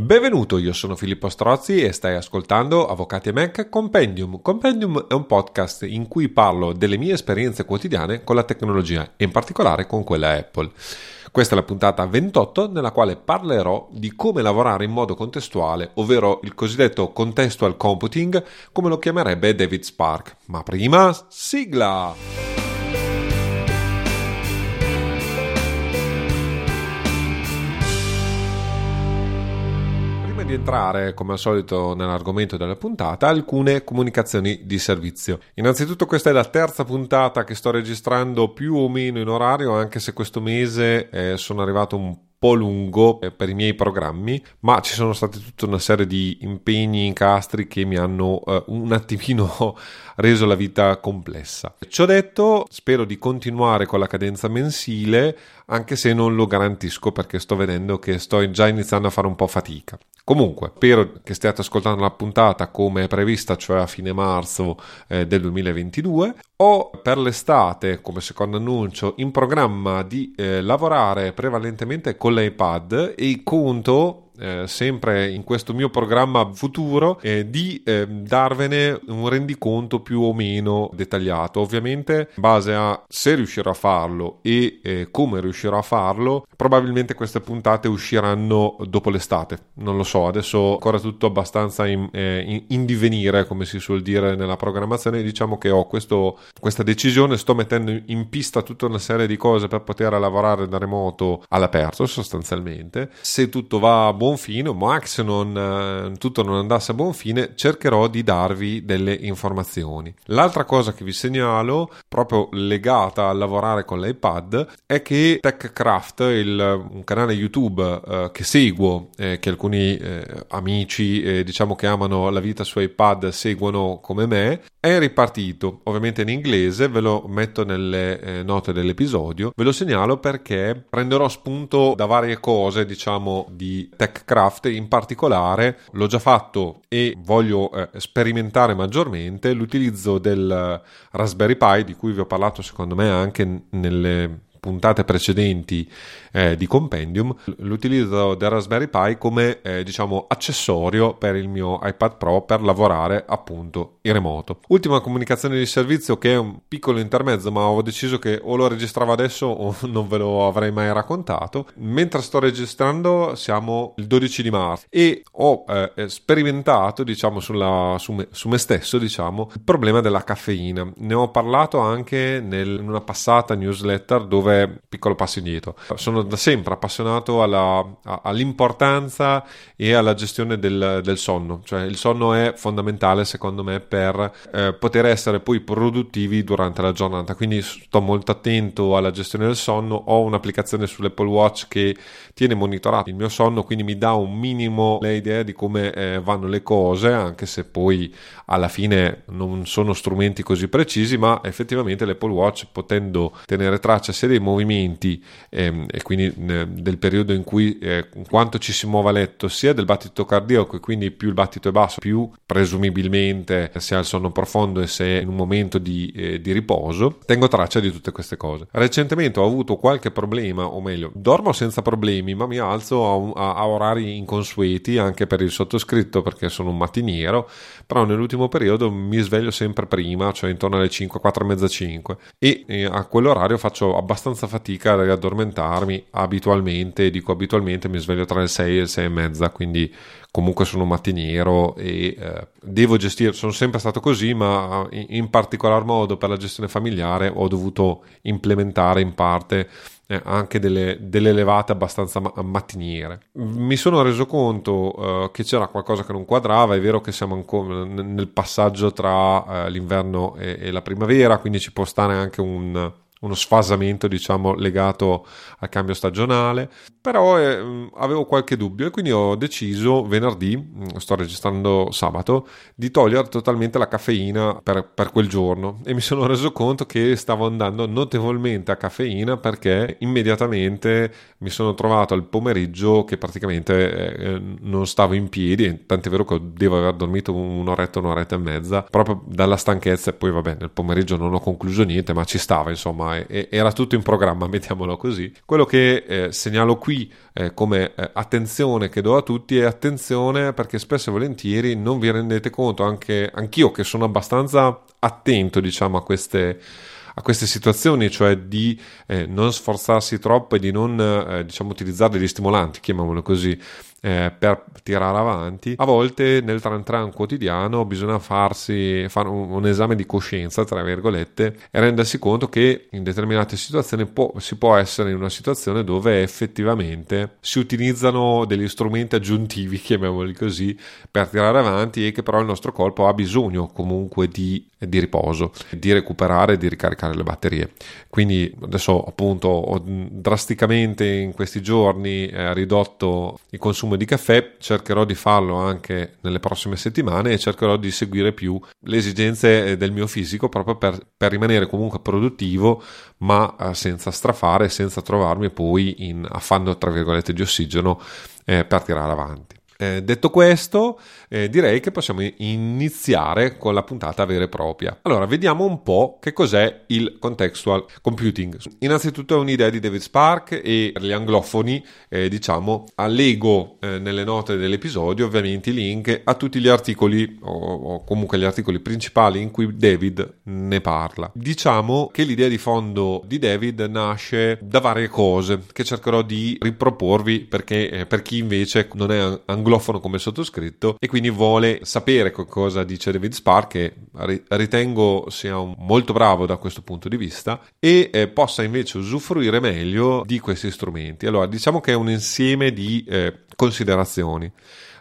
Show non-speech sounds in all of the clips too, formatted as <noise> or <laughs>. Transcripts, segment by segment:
Benvenuto, io sono Filippo Strozzi e stai ascoltando Avvocati e Mac Compendium. Compendium è un podcast in cui parlo delle mie esperienze quotidiane con la tecnologia e in particolare con quella Apple. Questa è la puntata 28 nella quale parlerò di come lavorare in modo contestuale, ovvero il cosiddetto contextual computing, come lo chiamerebbe David Spark. Ma prima, sigla! Di entrare, come al solito, nell'argomento della puntata, alcune comunicazioni di servizio. Innanzitutto, questa è la terza puntata che sto registrando più o meno in orario, anche se questo mese eh, sono arrivato un po' lungo eh, per i miei programmi, ma ci sono state tutta una serie di impegni, incastri che mi hanno eh, un attimino <laughs> reso la vita complessa. Ciò detto, spero di continuare con la cadenza mensile, anche se non lo garantisco perché sto vedendo che sto già iniziando a fare un po' fatica. Comunque, spero che stiate ascoltando la puntata come prevista, cioè a fine marzo eh, del 2022. Ho per l'estate, come secondo annuncio, in programma di eh, lavorare prevalentemente con l'iPad e conto eh, sempre in questo mio programma futuro eh, di eh, darvene un rendiconto più o meno dettagliato. Ovviamente in base a se riuscirò a farlo e eh, come riuscirò a farlo probabilmente queste puntate usciranno dopo l'estate. Non lo so adesso ancora tutto abbastanza in, eh, in, in divenire come si suol dire nella programmazione. Diciamo che ho questo, questa decisione sto mettendo in pista tutta una serie di cose per poter lavorare da remoto all'aperto sostanzialmente. Se tutto va a buon buon fine, anche se non, eh, tutto non andasse a buon fine, cercherò di darvi delle informazioni. L'altra cosa che vi segnalo, proprio legata a lavorare con l'iPad, è che TechCraft, il, un canale YouTube eh, che seguo, eh, che alcuni eh, amici eh, diciamo che amano la vita su iPad seguono come me, è ripartito, ovviamente in inglese, ve lo metto nelle eh, note dell'episodio, ve lo segnalo perché prenderò spunto da varie cose, diciamo, di Craft in particolare l'ho già fatto e voglio eh, sperimentare maggiormente l'utilizzo del Raspberry Pi di cui vi ho parlato secondo me anche nelle puntate precedenti eh, di Compendium l'utilizzo del Raspberry Pi come eh, diciamo accessorio per il mio iPad Pro per lavorare appunto in remoto. Ultima comunicazione di servizio che è un piccolo intermezzo ma ho deciso che o lo registravo adesso o <laughs> non ve lo avrei mai raccontato. Mentre sto registrando siamo il 12 di marzo e ho eh, sperimentato diciamo sulla, su, me, su, me, stesso diciamo il problema della caffeina. Ne ho parlato anche nel, in una passata newsletter dove piccolo passo indietro. Sono da sempre appassionato alla, a, all'importanza e alla gestione del, del, sonno, cioè il sonno è fondamentale secondo me per eh, poter essere poi produttivi durante la giornata, quindi sto molto attento alla gestione del sonno, ho un'applicazione sull'Apple Watch che tiene monitorato il mio sonno, quindi mi dà un minimo l'idea di come eh, vanno le cose, anche se poi alla fine non sono strumenti così precisi, ma effettivamente l'Apple Watch potendo tenere traccia sia dei movimenti ehm, e quindi eh, del periodo in cui eh, quanto ci si muove a letto, sia del battito cardiaco e quindi più il battito è basso, più presumibilmente si ha il sonno profondo e se è in un momento di, eh, di riposo, tengo traccia di tutte queste cose. Recentemente ho avuto qualche problema, o meglio, dormo senza problemi, ma mi alzo a, a, a orari inconsueti anche per il sottoscritto perché sono un mattiniero, però nell'ultimo periodo mi sveglio sempre prima, cioè intorno alle 5, 4 e mezza 5 e eh, a quell'orario faccio abbastanza fatica ad addormentarmi abitualmente, dico abitualmente mi sveglio tra le 6 e le 6 e mezza, quindi comunque sono mattiniero e eh, devo gestire, sono sempre stato così, ma in, in particolar modo per la gestione familiare ho dovuto implementare in parte eh, anche delle, delle, levate abbastanza ma- mattiniere. Mi sono reso conto uh, che c'era qualcosa che non quadrava, è vero che siamo ancora nel passaggio tra uh, l'inverno e, e, la primavera, quindi ci può stare anche un, uno sfasamento diciamo legato al cambio stagionale però eh, avevo qualche dubbio e quindi ho deciso venerdì mm, sto registrando sabato di togliere totalmente la caffeina per, per, quel giorno. E mi sono reso conto che stavo andando notevolmente a caffeina perché immediatamente mi sono trovato al pomeriggio che praticamente eh, non stavo in piedi tant'è vero che devo aver dormito un'oretta un'oretta e mezza proprio dalla stanchezza e poi vabbè nel pomeriggio non ho concluso niente ma ci stava insomma era tutto in programma, <laughs> mettiamolo così. Quello che eh, segnalo qui eh, come eh, attenzione che do a tutti è attenzione perché spesso e volentieri non vi rendete conto, anche anch'io che sono abbastanza attento diciamo a queste a queste situazioni, cioè di eh, non sforzarsi troppo e di non eh, diciamo, utilizzare degli stimolanti, chiamiamolo così, eh, per tirare avanti, a volte nel tran tran quotidiano bisogna farsi fare un, un, esame di coscienza, tra virgolette, e rendersi conto che in determinate situazioni può, si può essere in una situazione dove effettivamente si utilizzano degli strumenti aggiuntivi, <laughs> chiamiamoli così, per tirare avanti e che però il nostro corpo ha bisogno comunque di, di riposo, di recuperare di ricaricare le batterie. Quindi adesso appunto ho drasticamente in questi giorni eh, ridotto i consumi consumo di caffè, cercherò di farlo anche nelle prossime settimane e cercherò di seguire più le esigenze eh, del mio fisico proprio per, per rimanere comunque produttivo ma eh, senza strafare, senza trovarmi poi in affanno tra virgolette di ossigeno eh, per tirare avanti. Eh, detto questo, eh, direi che possiamo iniziare con la puntata vera e propria. Allora, vediamo un po' che cos'è il contextual computing. Innanzitutto è un'idea di David Spark e gli anglofoni, eh, diciamo, allego eh, nelle note dell'episodio ovviamente i link a tutti gli articoli o, o comunque gli articoli principali in cui David ne parla. Diciamo che l'idea di fondo di David nasce da varie cose che cercherò di riproporvi perché eh, per chi invece non è anglofono anglofono come sottoscritto e quindi vuole sapere cosa dice David Spark che ritengo sia molto bravo da questo punto di vista e eh, possa invece usufruire meglio di questi strumenti. Allora diciamo che è un insieme di eh, considerazioni.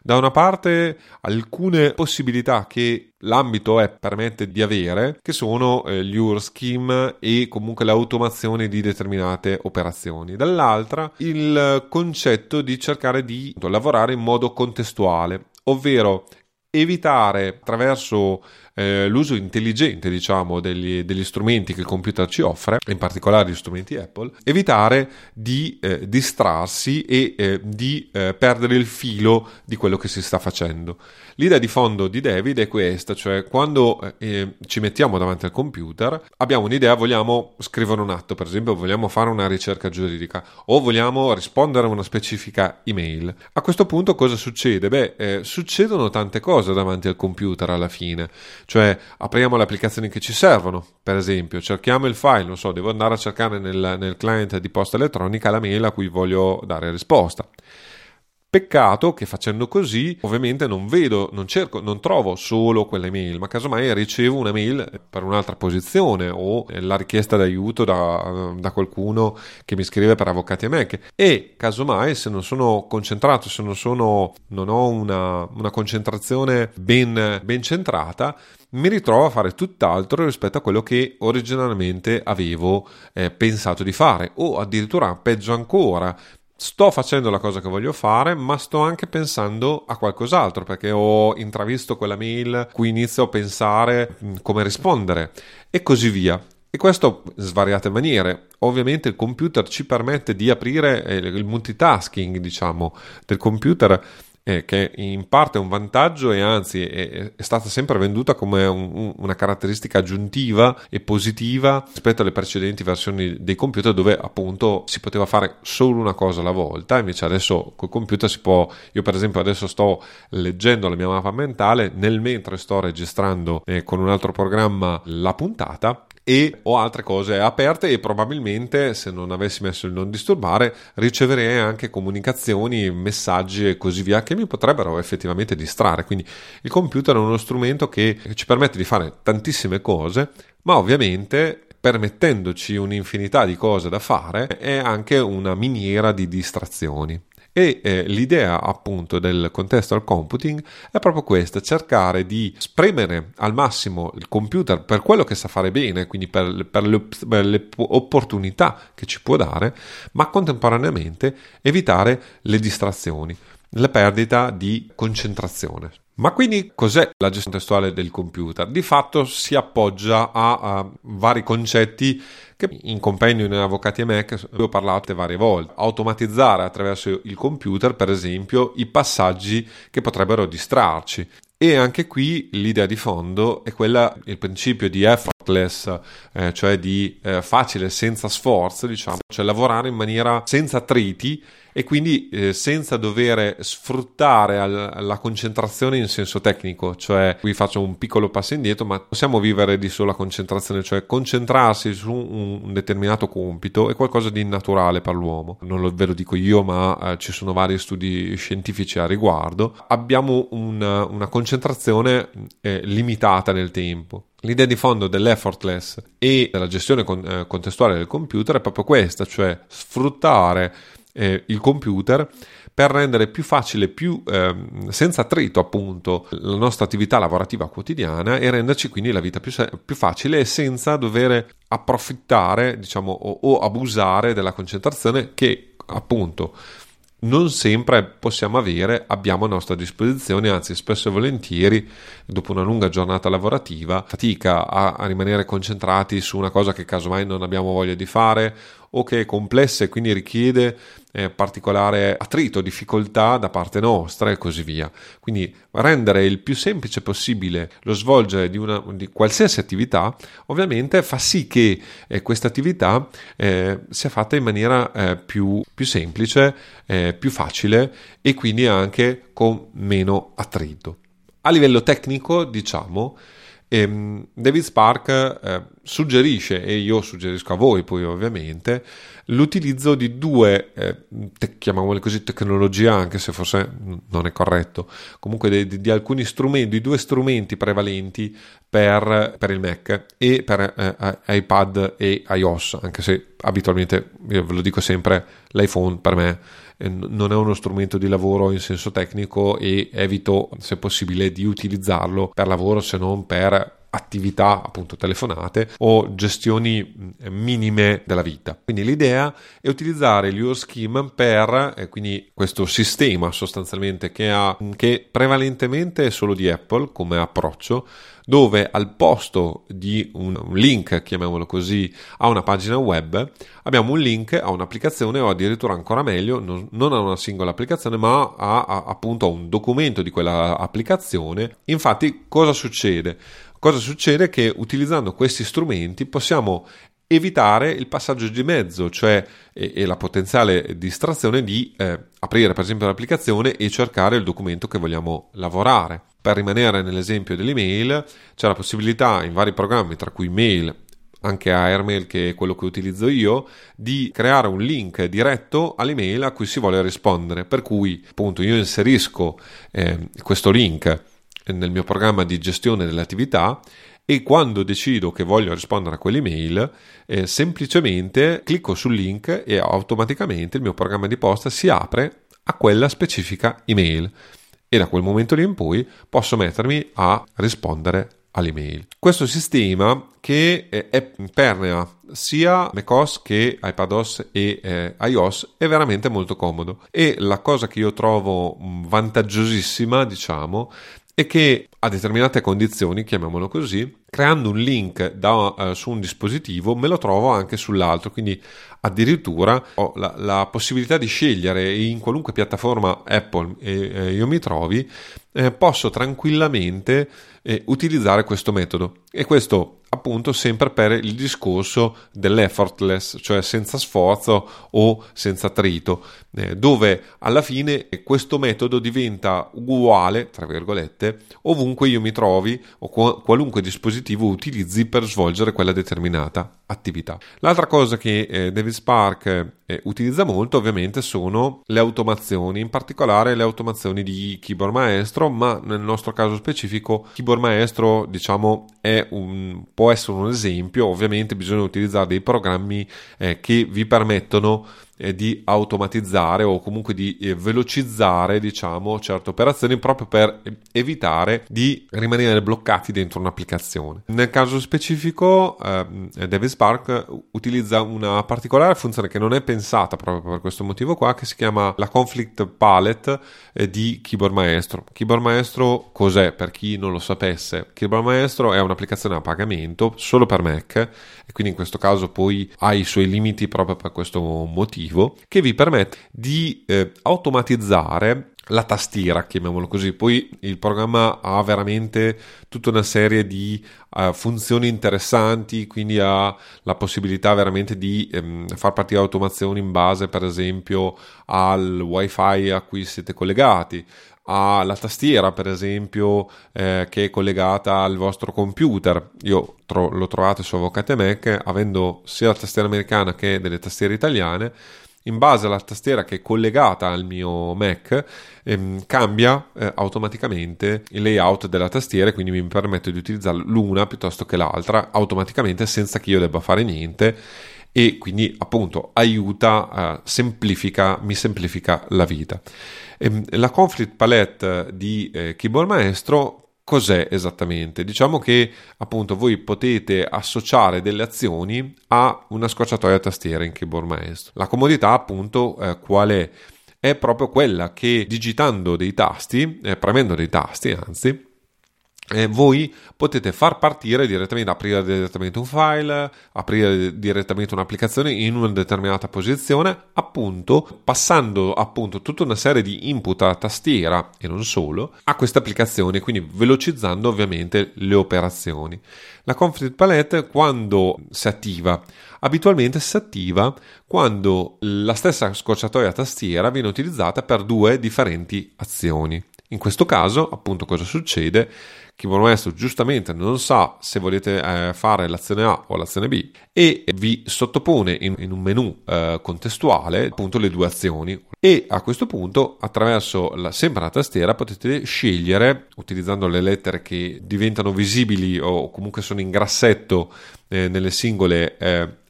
Da una parte alcune possibilità che l'ambito è, permette di avere, che sono eh, gli UR scheme e comunque l'automazione di determinate operazioni. Dall'altra il concetto di cercare di lavorare in modo contestuale, ovvero evitare attraverso eh, l'uso intelligente diciamo degli, degli, strumenti che il computer ci offre in particolare gli strumenti Apple evitare di eh, distrarsi e eh, di eh, perdere il filo di quello che si sta facendo l'idea di fondo di David è questa cioè quando eh, ci mettiamo davanti al computer abbiamo un'idea vogliamo scrivere un atto per esempio vogliamo fare una ricerca giuridica o vogliamo rispondere a una specifica email a questo punto cosa succede? beh eh, succedono tante cose davanti al computer alla fine. Cioè apriamo le applicazioni che ci servono, per esempio, cerchiamo il file, non so, devo andare a cercare nel, nel client di posta elettronica la mail a cui voglio dare risposta. Peccato che facendo così ovviamente non vedo, non cerco, non trovo solo quelle mail, ma casomai ricevo una mail per un'altra posizione o la richiesta d'aiuto da, da qualcuno che mi scrive per avvocati a Mac e casomai se non sono concentrato, se non, sono, non ho una, una concentrazione ben, ben centrata, mi ritrovo a fare tutt'altro rispetto a quello che originalmente avevo eh, pensato di fare o addirittura peggio ancora sto facendo la cosa che voglio fare, ma sto anche pensando a qualcos'altro perché ho intravisto quella mail cui inizio a pensare mm, come rispondere e così via. E questo in svariate maniere. Ovviamente il computer ci permette di aprire eh, il multitasking, diciamo, del computer eh, che in parte è un vantaggio e anzi è, è stata sempre venduta come un, una caratteristica aggiuntiva e positiva rispetto alle precedenti versioni dei computer dove appunto si poteva fare solo una cosa alla volta, invece adesso col computer si può, io per esempio adesso sto leggendo la mia mappa mentale. Nel mentre sto registrando eh, con un altro programma la puntata e ho altre cose aperte e probabilmente se non avessi messo il non disturbare riceverei anche comunicazioni, messaggi e così via che mi potrebbero effettivamente distrarre. Quindi il computer è uno strumento che ci permette di fare tantissime cose, ma ovviamente permettendoci un'infinità di cose da fare è anche una miniera di distrazioni. E eh, l'idea appunto del contextual computing è proprio questa, cercare di spremere al massimo il computer per quello che sa fare bene, quindi per, per, le, per le opportunità che ci può dare, ma contemporaneamente evitare le distrazioni, la perdita di concentrazione. Ma quindi cos'è la gestione testuale del computer? Di fatto si appoggia a, a vari concetti che in compendio in Avvocati e Mac ho parlato varie volte. Automatizzare attraverso il computer, per esempio, i passaggi che potrebbero distrarci E anche qui l'idea di fondo è quella, il principio di effortless, eh, cioè di eh, facile senza sforzo, diciamo, cioè lavorare in maniera senza attriti e quindi eh, senza dover sfruttare al, la concentrazione in senso tecnico, cioè qui faccio un piccolo passo indietro, ma possiamo vivere di sola concentrazione, cioè concentrarsi su un, un determinato compito è qualcosa di naturale per l'uomo. Non lo, ve lo dico io, ma eh, ci sono vari studi scientifici a riguardo. Abbiamo una, una concentrazione eh, limitata nel tempo. L'idea di fondo dell'effortless e della gestione con, eh, contestuale del computer è proprio questa, cioè sfruttare eh, il computer per rendere più facile, più eh, senza attrito appunto la nostra attività lavorativa quotidiana e renderci quindi la vita più, più facile senza dover approfittare diciamo o, o abusare della concentrazione che appunto non sempre possiamo avere, abbiamo a nostra disposizione, anzi spesso e volentieri dopo una lunga giornata lavorativa fatica a, a rimanere concentrati su una cosa che casomai non abbiamo voglia di fare o che è complessa e quindi richiede eh, particolare attrito, difficoltà da parte nostra e così via. Quindi rendere il più semplice possibile lo svolgere di, una, di qualsiasi attività ovviamente fa sì che eh, questa attività eh, sia fatta in maniera eh, più, più semplice, eh, più facile e quindi anche con meno attrito. A livello tecnico, diciamo, ehm, David Spark eh, suggerisce, e io suggerisco a voi poi ovviamente, l'utilizzo di due, eh, te, chiamiamole così, tecnologie, anche se forse non è corretto, comunque di, di, di alcuni strumenti, di due strumenti prevalenti per, per il Mac e per eh, iPad e iOS, anche se abitualmente, io ve lo dico sempre, l'iPhone per me non è uno strumento di lavoro in senso tecnico e evito se possibile di utilizzarlo per lavoro se non per attività appunto telefonate o gestioni minime della vita. Quindi l'idea è utilizzare il Your Scheme per eh, quindi questo sistema sostanzialmente che ha che prevalentemente è solo di Apple come approccio dove al posto di un link, chiamiamolo così, a una pagina web, abbiamo un link a un'applicazione o addirittura ancora meglio, non, non a una singola applicazione, ma a, a, appunto a un documento di quella applicazione. Infatti, cosa succede? Cosa succede? Che utilizzando questi strumenti possiamo evitare il passaggio di mezzo, cioè e, e la potenziale distrazione di eh, aprire per esempio l'applicazione e cercare il documento che vogliamo lavorare. Per rimanere nell'esempio dell'email, c'è la possibilità in vari programmi, tra cui Mail, anche Airmail che è quello che utilizzo io, di creare un link diretto all'email a cui si vuole rispondere. Per cui appunto io inserisco eh, questo link nel mio programma di gestione delle attività e quando decido che voglio rispondere a quell'email, eh, semplicemente clicco sul link e automaticamente il mio programma di posta si apre a quella specifica email e da quel momento lì in poi posso mettermi a rispondere all'email. Questo sistema che è pernea sia macOS che iPadOS e eh, iOS è veramente molto comodo e la cosa che io trovo vantaggiosissima diciamo è che a determinate condizioni, chiamiamolo così, creando un link da, uh, su un dispositivo me lo trovo anche sull'altro, quindi addirittura ho la, la possibilità di scegliere in qualunque piattaforma Apple eh, io mi trovi, eh, posso tranquillamente eh, utilizzare questo metodo. E questo appunto sempre per il discorso dell'effortless, cioè senza sforzo o senza attrito, eh, dove alla fine questo metodo diventa uguale, tra virgolette, ovunque io mi trovi o qualunque dispositivo utilizzi per svolgere quella determinata attività. L'altra cosa che eh, David Spark eh, utilizza molto ovviamente sono le automazioni, in particolare le automazioni di Keyboard Maestro, ma nel nostro caso specifico Keyboard Maestro diciamo un, può essere un esempio, ovviamente bisogna utilizzare dei programmi eh, che vi permettono eh, di automatizzare o comunque di eh, velocizzare diciamo certe operazioni proprio per evitare di rimanere bloccati dentro un'applicazione. Nel caso specifico eh, David Spark utilizza una particolare funzione che non è pensata proprio per questo motivo qua che si chiama la conflict palette eh, di Keyboard Maestro. Keyboard Maestro cos'è per chi non lo sapesse? Keyboard Maestro è un'applicazione a pagamento solo per Mac e quindi in questo caso poi ha i suoi limiti proprio per questo motivo che vi permette di eh, automatizzare la tastiera, chiamiamolo così. Poi il programma ha veramente tutta una serie di uh, funzioni interessanti, quindi ha la possibilità veramente di um, far partire automazioni in base, per esempio, al wifi a cui siete collegati ha la tastiera, per esempio, eh, che è collegata al vostro computer. Io tro- l'ho trovato su Avvocate Mac, avendo sia la tastiera americana che delle tastiere italiane in base alla tastiera che è collegata al mio Mac, ehm, cambia eh, automaticamente il layout della tastiera, quindi mi permette di utilizzare l'una piuttosto che l'altra automaticamente senza che io debba fare niente e quindi appunto aiuta, eh, semplifica, mi semplifica la vita. Ehm, la conflict palette di eh, Keyboard Maestro cos'è esattamente? Diciamo che appunto voi potete associare delle azioni a una scorciatoia tastiera in keyboard maestro. La comodità appunto eh, qual è? È proprio quella che digitando dei tasti, eh, premendo dei tasti anzi, eh, voi potete far partire direttamente, aprire direttamente un file, aprire direttamente un'applicazione in una determinata posizione, appunto passando appunto tutta una serie di input alla tastiera e non solo a questa applicazione, quindi velocizzando ovviamente le operazioni. La conflict palette quando si attiva? Abitualmente si attiva quando la stessa scorciatoia tastiera viene utilizzata per due differenti azioni. In questo caso, appunto, cosa succede? Keyboard Maestro giustamente non sa se volete eh, fare l'azione A o l'azione B e vi sottopone in, in un menu eh, contestuale appunto le due azioni. E a questo punto attraverso la, sempre la tastiera potete scegliere utilizzando le lettere che diventano visibili o comunque sono in grassetto eh, nelle singole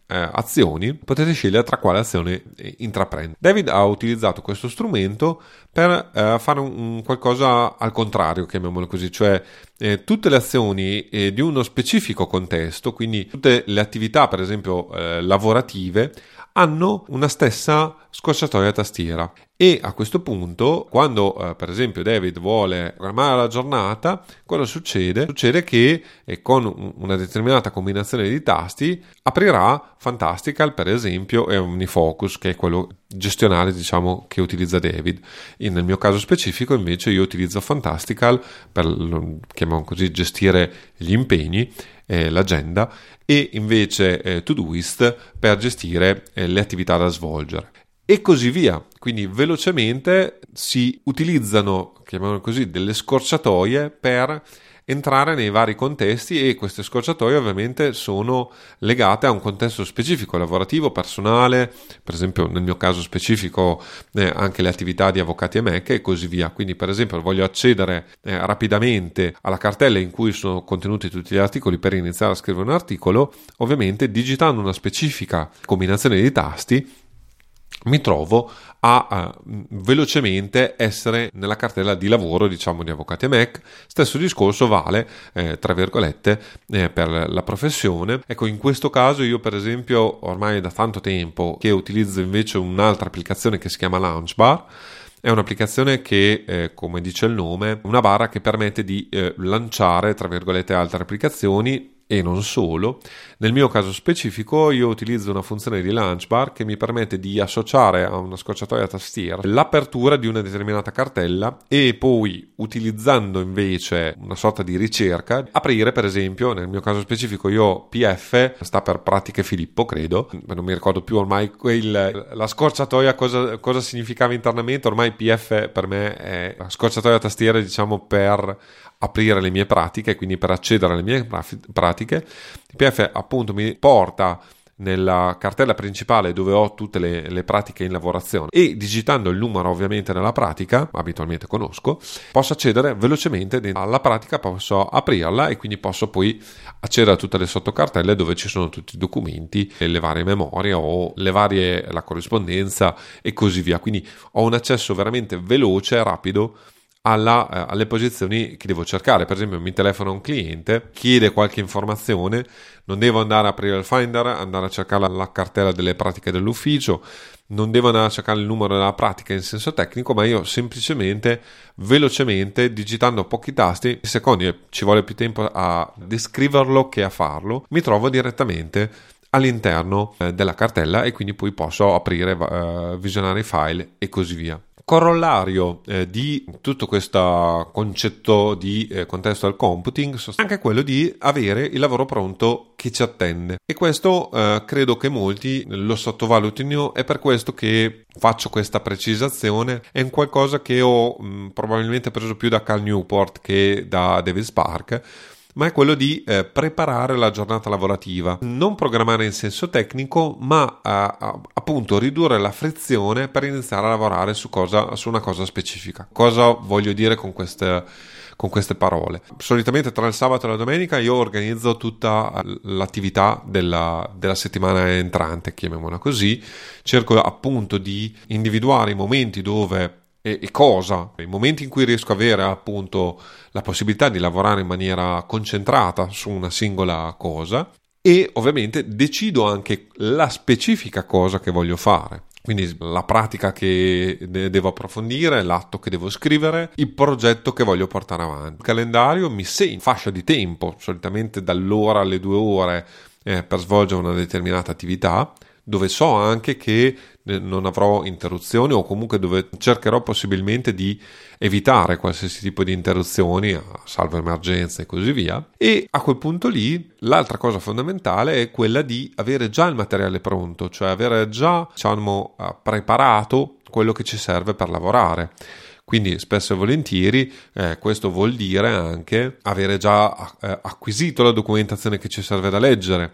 eh, azioni, potete scegliere tra quale azione eh, intraprendere. David ha utilizzato questo strumento per eh, fare un, un, qualcosa al contrario, chiamiamolo così, cioè eh, tutte le azioni eh, di uno specifico contesto, quindi tutte le attività, per esempio eh, lavorative, hanno una stessa scorciatoia tastiera e a questo punto quando eh, per esempio David vuole programmare la giornata cosa succede? Succede che eh, con una determinata combinazione di tasti aprirà Fantastical per esempio e Omnifocus che è quello gestionale diciamo che utilizza David e nel mio caso specifico invece io utilizzo Fantastical per chiamiamo così gestire gli impegni eh, l'agenda e invece eh, Todoist per gestire eh, le attività da svolgere e così via. Quindi velocemente si utilizzano, chiamiamolo così, delle scorciatoie per entrare nei vari contesti e queste scorciatoie ovviamente sono legate a un contesto specifico, lavorativo, personale, per esempio nel mio caso specifico eh, anche le attività di avvocati e MEC e così via. Quindi per esempio voglio accedere eh, rapidamente alla cartella in cui sono contenuti tutti gli articoli per iniziare a scrivere un articolo, ovviamente digitando una specifica combinazione di tasti mi trovo a uh, velocemente essere nella cartella di lavoro diciamo di avvocati e Mac. Stesso discorso vale eh, tra virgolette eh, per la professione. Ecco in questo caso io per esempio ormai da tanto tempo che utilizzo invece un'altra applicazione che si chiama Launchbar è un'applicazione che, eh, come dice il nome, una barra che permette di eh, lanciare, tra virgolette, altre applicazioni e non solo. Nel mio caso specifico io utilizzo una funzione di launch bar che mi permette di associare a una scocciatoia tastiera l'apertura di una determinata cartella e poi utilizzando invece una sorta di ricerca aprire per esempio nel mio caso specifico io PF sta per pratiche Filippo credo non mi ricordo più ormai quel, la scorciatoia cosa, cosa significava internamente ormai PF per me è la scorciatoia tastiera diciamo per aprire le mie pratiche, quindi per accedere alle mie pratiche. IPF appunto mi porta nella cartella principale dove ho tutte le, le, pratiche in lavorazione e digitando il numero ovviamente nella pratica, abitualmente conosco, posso accedere velocemente alla pratica, posso aprirla e quindi posso poi accedere a tutte le sottocartelle dove ci sono tutti i documenti, le varie memorie o le varie, la corrispondenza e così via. Quindi ho un accesso veramente veloce e rapido alla, eh, alle posizioni che devo cercare. Per esempio, mi telefona un cliente, chiede qualche informazione, non devo andare a aprire il Finder, andare a cercare la, la cartella delle pratiche dell'ufficio, non devo andare a cercare il numero della pratica in senso tecnico, ma io semplicemente, velocemente, digitando pochi tasti, secondi ci vuole più tempo a descriverlo che a farlo, mi trovo direttamente all'interno eh, della cartella e quindi poi posso aprire, eh, visionare i file e così via. Corollario eh, di tutto questo concetto di eh, contextual computing è anche quello di avere il lavoro pronto che ci attende. E questo eh, credo che molti lo sottovalutino. È per questo che faccio questa precisazione. È un qualcosa che ho mh, probabilmente preso più da Cal Newport che da David Spark ma è quello di eh, preparare la giornata lavorativa, non programmare in senso tecnico, ma eh, appunto ridurre la frizione per iniziare a lavorare su, cosa, su una cosa specifica. Cosa voglio dire con queste, con queste parole? Solitamente tra il sabato e la domenica io organizzo tutta l'attività della, della settimana entrante, chiamiamola così, cerco appunto di individuare i momenti dove e, e cosa, i momenti in cui riesco ad avere appunto la possibilità di lavorare in maniera concentrata su una singola cosa e ovviamente decido anche la specifica cosa che voglio fare. Quindi la pratica che devo approfondire, l'atto che devo scrivere, il progetto che voglio portare avanti. Il calendario mi segna fascia di tempo, solitamente dall'ora alle due ore eh, per svolgere una determinata attività dove so anche che non avrò interruzioni o comunque dove cercherò possibilmente di evitare qualsiasi tipo di interruzioni, salvo emergenze e così via. E a quel punto lì l'altra cosa fondamentale è quella di avere già il materiale pronto, cioè avere già diciamo, eh, preparato quello che ci serve per lavorare. Quindi spesso e volentieri eh, questo vuol dire anche avere già eh, acquisito la documentazione che ci serve da leggere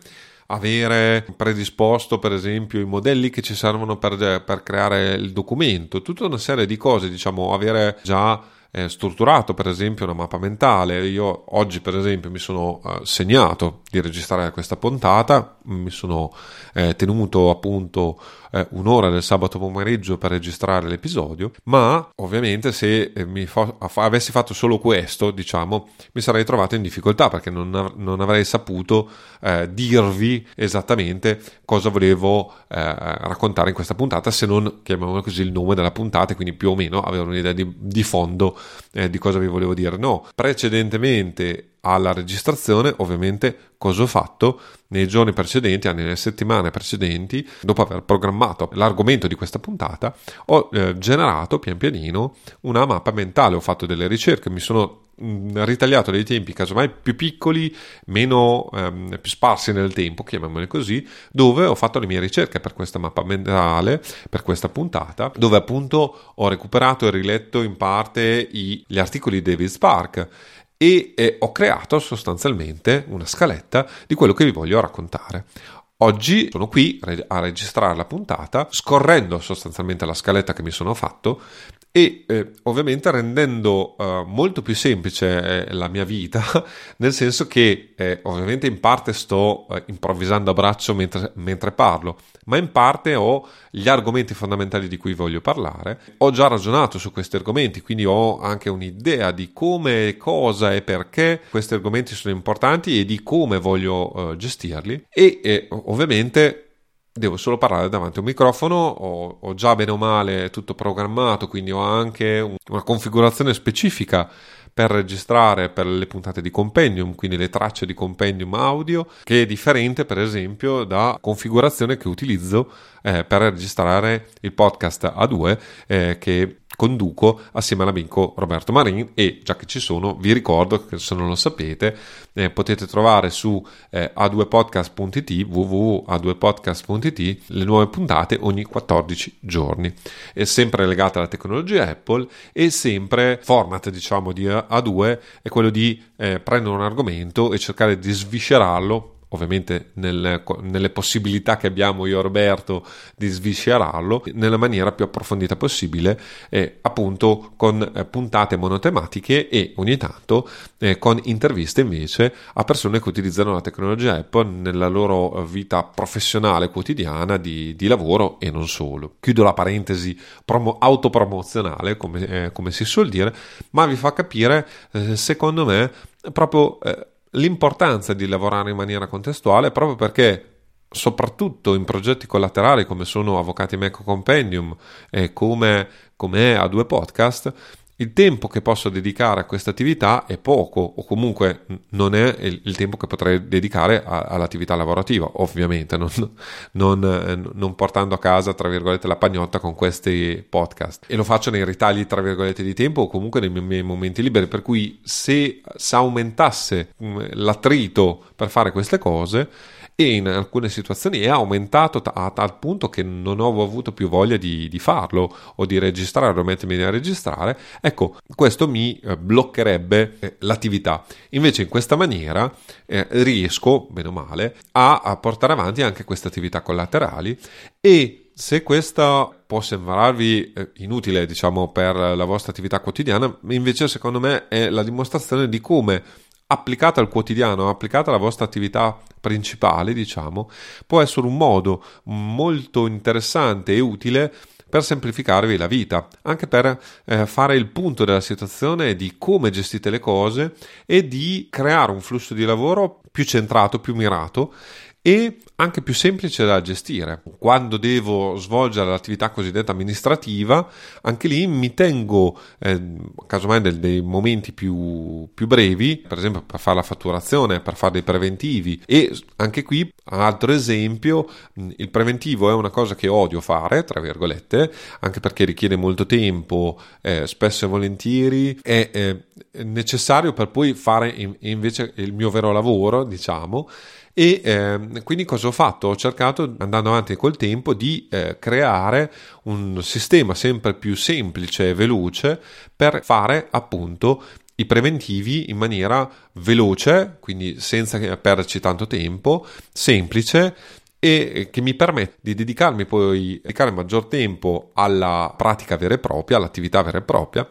avere predisposto per esempio i modelli che ci servono per, per creare il documento, tutta una serie di cose, diciamo, avere già eh, strutturato per esempio una mappa mentale. Io oggi per esempio mi sono eh, segnato di registrare questa puntata, mi sono eh, tenuto appunto eh, un'ora del sabato pomeriggio per registrare l'episodio, ma ovviamente se eh, fa- avessi fatto solo questo, diciamo, mi sarei trovato in difficoltà perché non, av- non avrei saputo eh, dirvi esattamente cosa volevo raccontare in questa puntata, se non chiamiamolo così il nome della puntata, quindi più o meno avere un'idea di, di fondo di cosa vi volevo dire. No, precedentemente alla registrazione, ovviamente, cosa ho fatto? Nei giorni precedenti, nelle settimane precedenti, dopo aver programmato l'argomento di questa puntata, ho eh, generato pian pianino una mappa mentale, ho fatto delle ricerche, mi sono mm, ritagliato dei tempi casomai più piccoli, meno ehm, più sparsi nel tempo, chiamiamoli così, dove ho fatto le mie ricerche per questa mappa mentale, per questa puntata, dove appunto ho recuperato e riletto in parte i, gli articoli di David Spark e eh, ho creato sostanzialmente una scaletta di quello che vi voglio raccontare. Oggi sono qui a registrare la puntata, scorrendo sostanzialmente la scaletta che mi sono fatto e eh, ovviamente rendendo eh, molto più semplice eh, la mia vita, <laughs> nel senso che eh, ovviamente in parte sto eh, improvvisando a braccio mentre, mentre, parlo, ma in parte ho gli argomenti fondamentali di cui voglio parlare. Ho già ragionato su questi argomenti, quindi ho anche un'idea di come, cosa e perché questi argomenti sono importanti e di come voglio eh, gestirli e ovviamente devo solo parlare davanti a un microfono, ho, ho, già bene o male tutto programmato, quindi ho anche un, una configurazione specifica per registrare per le puntate di compendium, quindi le tracce di compendium audio, che è differente per esempio da configurazione che utilizzo eh, per registrare il podcast A2 eh, che conduco assieme all'amico Roberto Marin e già che ci sono vi ricordo che se non lo sapete eh, potete trovare su eh, a2podcast.it www.a2podcast.it le nuove puntate ogni 14 giorni. È sempre legata alla tecnologia Apple e sempre format diciamo di A2 è quello di eh, prendere un argomento e cercare di sviscerarlo ovviamente nel, nelle possibilità che abbiamo io e Roberto di sviscerarlo nella maniera più approfondita possibile, eh, appunto con eh, puntate monotematiche e ogni tanto eh, con interviste invece a persone che utilizzano la tecnologia Apple nella loro vita professionale quotidiana di, di lavoro e non solo. Chiudo la parentesi promo- autopromozionale, come, eh, come, si suol dire, ma vi fa capire, eh, secondo me, proprio eh, l'importanza di lavorare in maniera contestuale proprio perché soprattutto in progetti collaterali come sono Avvocati Mac Compendium e come, come A2 Podcast il tempo che posso dedicare a questa attività è poco o comunque non è il, tempo che potrei dedicare a, all'attività lavorativa, ovviamente, non, non, eh, non, portando a casa, tra virgolette, la pagnotta con questi podcast. E lo faccio nei ritagli, tra virgolette, di tempo o comunque nei miei momenti liberi, per cui se, se aumentasse mm, l'attrito per fare queste cose, e in alcune situazioni è aumentato a tal punto che non ho avuto più voglia di, di farlo o di registrare o mettermi a registrare, ecco, questo mi eh, bloccherebbe eh, l'attività. Invece in questa maniera eh, riesco, bene o male, a, a portare avanti anche queste attività collaterali e se questa può sembrarvi eh, inutile, diciamo, per la vostra attività quotidiana, invece secondo me è la dimostrazione di come applicata al quotidiano, applicata alla vostra attività principale, diciamo, può essere un modo molto interessante e utile per semplificarvi la vita, anche per eh, fare il punto della situazione di come gestite le cose e di creare un flusso di lavoro più centrato, più mirato e anche più semplice da gestire. Quando devo svolgere l'attività cosiddetta amministrativa, anche lì mi tengo, eh, casomai dei, dei momenti più, più, brevi, per esempio per fare la fatturazione, per fare dei preventivi e anche qui, altro esempio, il preventivo è una cosa che odio fare, tra virgolette, anche perché richiede molto tempo, eh, spesso e volentieri è eh, necessario per poi fare invece il mio vero lavoro, diciamo, e eh, quindi cosa ho fatto? Ho cercato, andando avanti col tempo, di eh, creare un sistema sempre più semplice e veloce per fare appunto i preventivi in maniera veloce, quindi senza perderci tanto tempo, semplice e che mi permette di dedicarmi poi dedicare maggior tempo alla pratica vera e propria, all'attività vera e propria,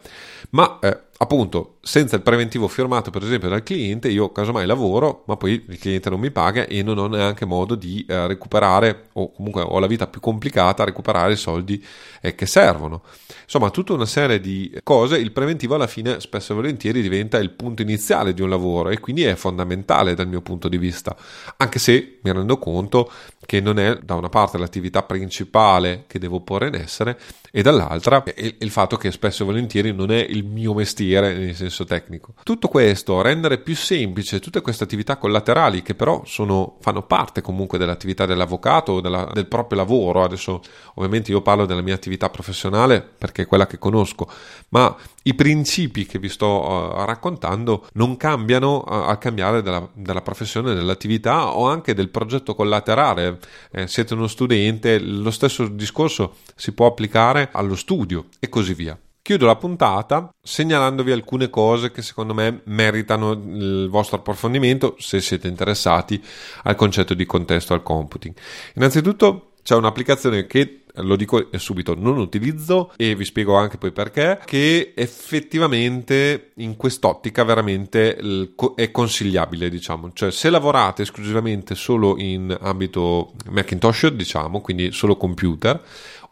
ma eh, appunto senza il preventivo firmato per esempio dal cliente io casomai lavoro ma poi il cliente non mi paga e non ho neanche modo di eh, recuperare o comunque ho la vita più complicata a recuperare i soldi eh, che servono. Insomma tutta una serie di cose il preventivo alla fine spesso e volentieri diventa il punto iniziale di un lavoro e quindi è fondamentale dal mio punto di vista anche se mi rendo conto che non è da una parte l'attività principale che devo porre in essere e dall'altra il, il fatto che spesso e volentieri non è il mio mestiere nel senso tecnico. Tutto questo, rendere più semplice tutte queste attività collaterali che però sono, fanno parte comunque dell'attività dell'avvocato o della, del proprio lavoro, adesso ovviamente io parlo della mia attività professionale perché è quella che conosco, ma i principi che vi sto uh, raccontando non cambiano uh, al cambiare della, della, professione, dell'attività o anche del progetto collaterale. Eh, siete uno studente, lo stesso discorso si può applicare allo studio e così via. Chiudo la puntata segnalandovi alcune cose che secondo me meritano il vostro approfondimento se siete interessati al concetto di contextual computing. Innanzitutto c'è un'applicazione che lo dico subito, non utilizzo e vi spiego anche poi perché, che effettivamente in quest'ottica veramente è consigliabile, diciamo. Cioè se lavorate esclusivamente solo in ambito Macintosh, diciamo, quindi solo computer,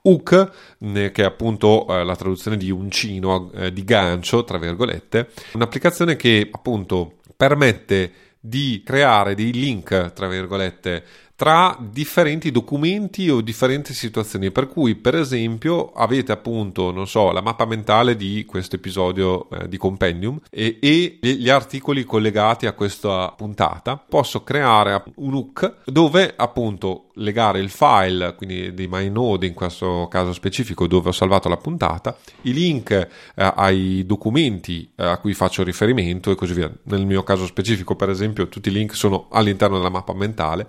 Hook, che è appunto eh, la traduzione di uncino, eh, di gancio, tra virgolette, un'applicazione che appunto permette di creare dei link, tra virgolette, tra differenti documenti o differenti situazioni. Per cui, per esempio, avete appunto, non so, la mappa mentale di questo episodio eh, di Compendium e, e, gli articoli collegati a questa puntata. Posso creare un hook dove appunto legare il file, quindi di MyNode in questo caso specifico dove ho salvato la puntata, i link eh, ai documenti eh, a cui faccio riferimento e così via. Nel mio caso specifico, per esempio, tutti i link sono all'interno della mappa mentale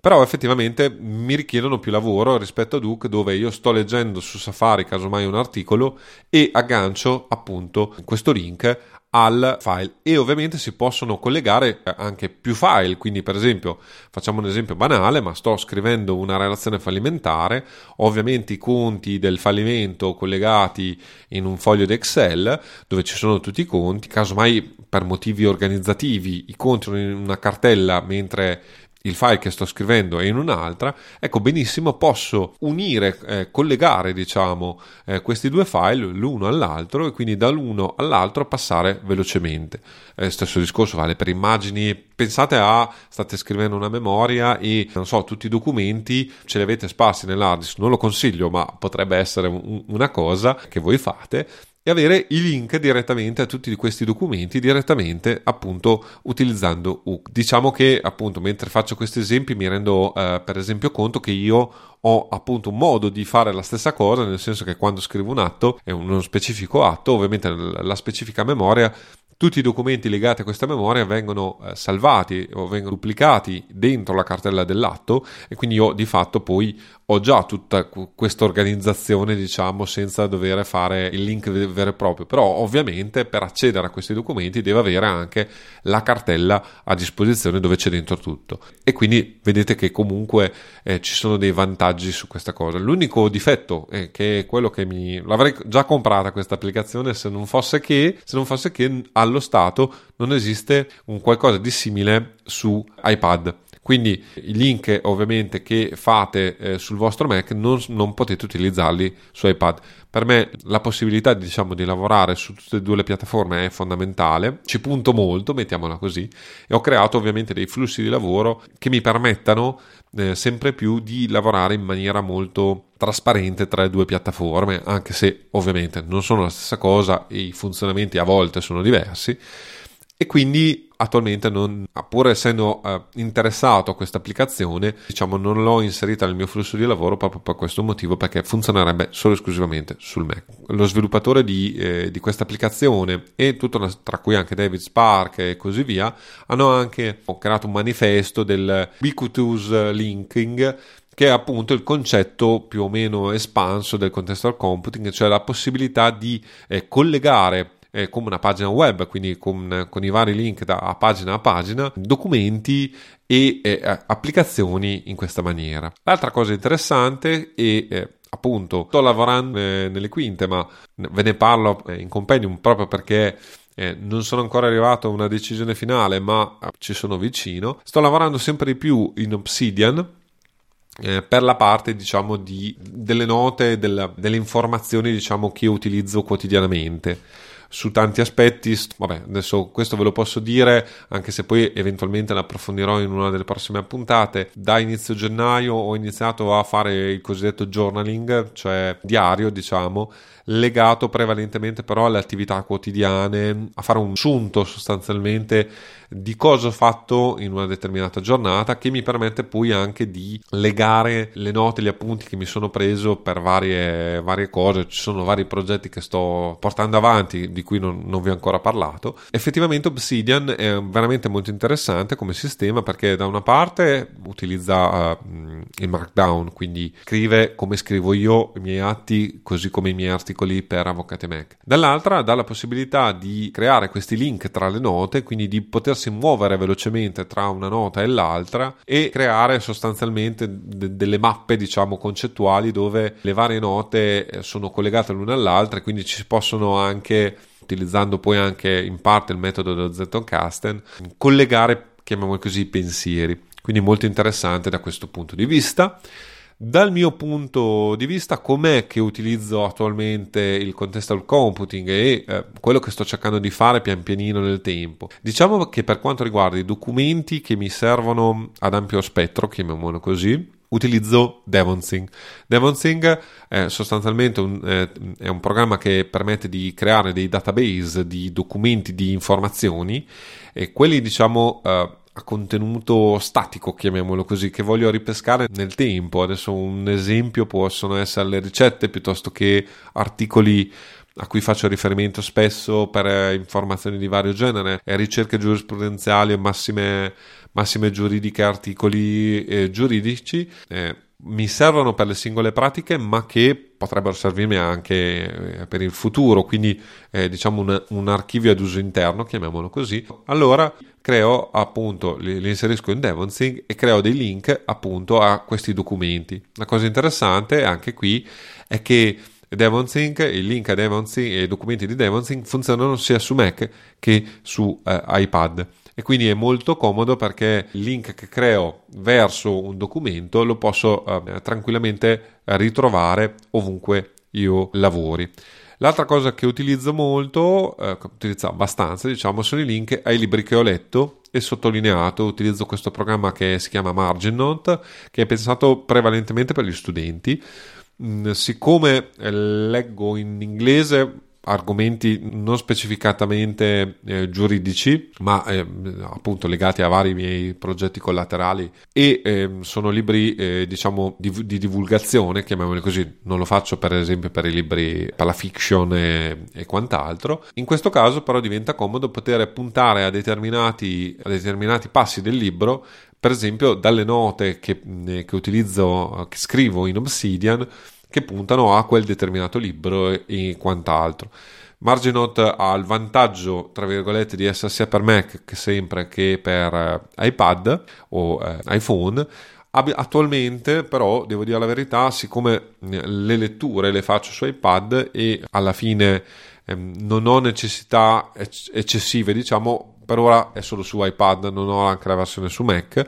però effettivamente mi richiedono più lavoro rispetto a Duke dove io sto leggendo su Safari casomai un articolo e aggancio appunto questo link al file. E ovviamente si possono collegare anche più file. Quindi per esempio facciamo un esempio banale ma sto scrivendo una relazione fallimentare. Ovviamente i conti del fallimento collegati in un foglio di Excel dove ci sono tutti i conti. Casomai per motivi organizzativi i conti in una cartella mentre il file che sto scrivendo è in un'altra, ecco benissimo posso unire, eh, collegare diciamo eh, questi due file l'uno all'altro e quindi dall'uno all'altro passare velocemente. Eh, stesso discorso vale per immagini, pensate a state scrivendo una memoria e non so, tutti i documenti ce li avete sparsi nell'hard disk, non lo consiglio, ma potrebbe essere un, una cosa che voi fate avere i link direttamente a tutti questi documenti direttamente appunto utilizzando Hook. Diciamo che appunto mentre faccio questi esempi mi rendo eh, per esempio conto che io ho appunto un modo di fare la stessa cosa, nel senso che quando scrivo un atto, è uno specifico atto, ovviamente la specifica memoria tutti i documenti legati a questa memoria vengono eh, salvati o vengono duplicati dentro la cartella dell'atto e quindi io di fatto poi ho già tutta questa organizzazione, diciamo, senza dover fare il link vero e proprio. Però, ovviamente, per accedere a questi documenti deve avere anche la cartella a disposizione dove c'è dentro tutto. E quindi vedete che comunque eh, ci sono dei vantaggi su questa cosa. L'unico difetto è che è quello che mi l'avrei già comprata questa applicazione se non fosse che, se non fosse che allo stato non esiste un qualcosa di simile su iPad. Quindi i link ovviamente che fate eh, sul vostro Mac non, non, potete utilizzarli su iPad. Per me la possibilità diciamo, di lavorare su tutte e due le piattaforme è fondamentale, ci punto molto, mettiamola così, e ho creato ovviamente dei flussi di lavoro che mi permettano eh, sempre più di lavorare in maniera molto trasparente tra le due piattaforme, anche se ovviamente non sono la stessa cosa e i funzionamenti a volte sono diversi e quindi attualmente non, pur essendo uh, interessato a questa applicazione, diciamo non l'ho inserita nel mio flusso di lavoro proprio per questo motivo, perché funzionerebbe solo e esclusivamente sul Mac. Lo sviluppatore di, eh, di questa applicazione e tutto, tra cui anche David Spark e così via, hanno anche creato un manifesto del ubiquitous linking che è appunto il concetto più o meno espanso del contextual computing, cioè la possibilità di eh, collegare eh, come una pagina web, quindi con, con, i vari link da pagina a pagina, documenti e eh, applicazioni in questa maniera. L'altra cosa interessante è eh, appunto sto lavorando eh, nelle quinte, ma ve ne parlo eh, in compendium proprio perché eh, non sono ancora arrivato a una decisione finale, ma ci sono vicino. Sto lavorando sempre di più in Obsidian. Eh, per la parte diciamo di, delle note della, delle informazioni diciamo che utilizzo quotidianamente su tanti aspetti. Vabbè, adesso questo ve lo posso dire, anche se poi eventualmente ne approfondirò in una delle prossime puntate. Da inizio gennaio ho iniziato a fare il cosiddetto journaling, cioè diario, diciamo, legato prevalentemente però alle attività quotidiane, a fare un sunto sostanzialmente di cosa ho fatto in una determinata giornata che mi permette poi anche di legare le note, gli appunti che mi sono preso per varie, varie cose, ci sono vari progetti che sto portando avanti di cui non, non vi ho ancora parlato. Effettivamente Obsidian è veramente molto interessante come sistema perché da una parte utilizza uh, il Markdown, quindi scrive come scrivo io i miei atti così come i miei articoli per Avvocate Mac. Dall'altra dà la possibilità di creare questi link tra le note, quindi di poter potersi muovere velocemente tra una nota e l'altra e creare sostanzialmente de- delle mappe diciamo concettuali dove le varie note eh, sono collegate l'una all'altra e quindi ci possono anche utilizzando poi anche in parte il metodo dello Zettelkasten collegare chiamiamolo così i pensieri quindi molto interessante da questo punto di vista dal mio punto di vista, com'è che utilizzo attualmente il contextual computing e eh, quello che sto cercando di fare pian pianino nel tempo? Diciamo che per quanto riguarda i documenti che mi servono ad ampio spettro, chiamiamolo così, utilizzo Devonsync. Devonsync è sostanzialmente un, eh, è un programma che permette di creare dei database di documenti di informazioni e quelli diciamo eh, a contenuto statico, chiamiamolo così, che voglio ripescare nel tempo. Adesso un esempio possono essere le ricette piuttosto che articoli a cui faccio riferimento spesso per eh, informazioni di vario genere, ricerche giurisprudenziali massime, massime giuridiche, articoli eh, giuridici. Eh, mi servono per le singole pratiche, ma che potrebbero servirmi anche eh, per il futuro, quindi eh, diciamo un, un, archivio ad uso interno, chiamiamolo così. Allora creo appunto, li, li inserisco in Devonsync e creo dei link appunto a questi documenti. La cosa interessante anche qui è che Devonsync, il link a Devonsync e i documenti di Devonsync funzionano sia su Mac che su eh, iPad e quindi è molto comodo perché il link che creo verso un documento lo posso eh, tranquillamente ritrovare ovunque io lavori. L'altra cosa che utilizzo molto, eh, utilizzo abbastanza, diciamo, sono i link ai libri che ho letto e sottolineato. Utilizzo questo programma che si chiama MarginNote, che è pensato prevalentemente per gli studenti. Mm, siccome leggo in inglese argomenti non specificatamente eh, giuridici, ma eh, appunto legati a vari miei progetti collaterali e eh, sono libri eh, diciamo di, di, divulgazione, chiamiamoli così, non lo faccio per esempio per i libri per la fiction e, e quant'altro. In questo caso però diventa comodo poter puntare a determinati, a determinati passi del libro per esempio dalle note che, che utilizzo, che scrivo in Obsidian, che puntano a quel determinato libro e quant'altro. Marginote ha il vantaggio, tra virgolette, di essere sia per Mac che sempre che per eh, iPad o eh, iPhone. Attualmente, però, devo dire la verità, siccome eh, le letture le faccio su iPad e alla fine ehm, non ho necessità eccessive, diciamo, per ora è solo su iPad, non ho anche la versione su Mac,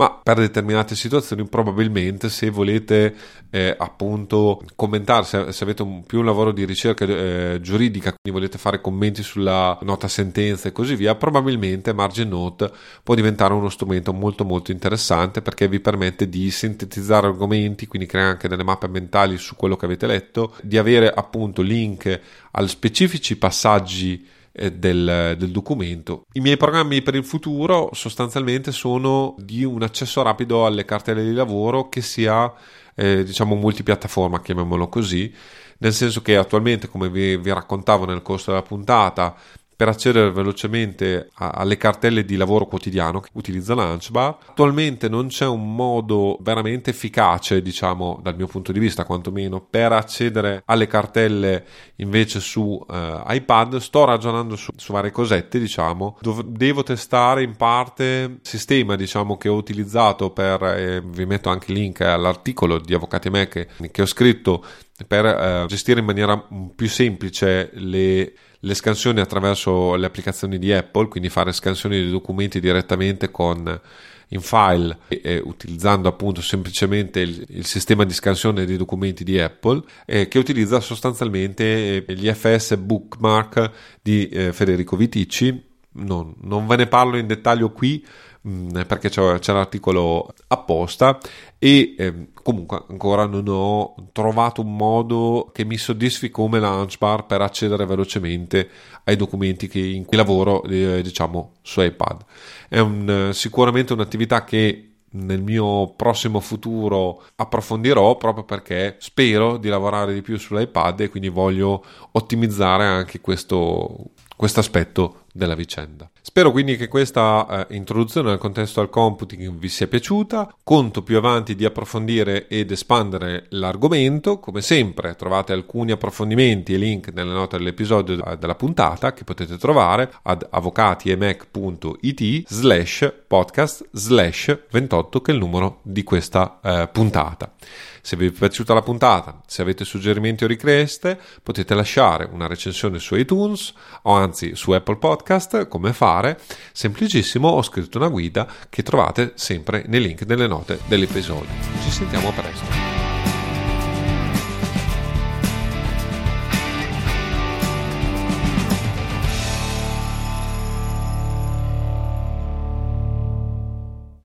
ma per determinate situazioni probabilmente se volete eh, appunto commentare, se, se avete un, più un lavoro di ricerca eh, giuridica, quindi volete fare commenti sulla nota sentenza e così via, probabilmente Margin Note può diventare uno strumento molto molto interessante perché vi permette di sintetizzare argomenti, quindi creare anche delle mappe mentali su quello che avete letto, di avere appunto link a specifici passaggi del, del, documento. I miei programmi per il futuro sostanzialmente sono di un accesso rapido alle cartelle di lavoro che sia eh, diciamo multipiattaforma, chiamiamolo così, nel senso che attualmente, come vi, vi raccontavo nel corso della puntata, per accedere velocemente a, alle cartelle di lavoro quotidiano che utilizza Launchbar. Attualmente non c'è un modo veramente efficace, diciamo dal mio punto di vista quantomeno, per accedere alle cartelle invece su eh, iPad. Sto ragionando su, su varie cosette, diciamo. Dov- devo testare in parte il sistema, diciamo, che ho utilizzato per, eh, vi metto anche il link all'articolo di Avvocati Mac che ho scritto per eh, gestire in maniera più semplice le le scansioni attraverso le applicazioni di Apple, quindi fare scansioni di documenti direttamente con in file e, e utilizzando appunto semplicemente il, il, sistema di scansione dei documenti di Apple eh, che utilizza sostanzialmente eh, gli FS bookmark di eh, Federico Viticci. Non, non ve ne parlo in dettaglio qui Mm, perché c'è, c'è, l'articolo apposta e eh, comunque ancora non ho trovato un modo che mi soddisfi come launchbar per accedere velocemente ai documenti che, in cui lavoro eh, diciamo su iPad è un, sicuramente un'attività che nel mio prossimo futuro approfondirò proprio perché spero di lavorare di più sull'iPad e quindi voglio ottimizzare anche questo aspetto della vicenda. Spero quindi che questa eh, introduzione al contesto al computing vi sia piaciuta. Conto più avanti di approfondire ed espandere l'argomento. Come sempre trovate alcuni approfondimenti e link nelle note dell'episodio della puntata che potete trovare ad avvocatiemac.it slash podcast slash 28 che è il numero di questa eh, puntata. Se vi è piaciuta la puntata, se avete suggerimenti o richieste, potete lasciare una recensione su iTunes o anzi su Apple Podcast, come fare? Semplicissimo, ho scritto una guida che trovate sempre nei link nelle note dell'episodio. Ci sentiamo presto.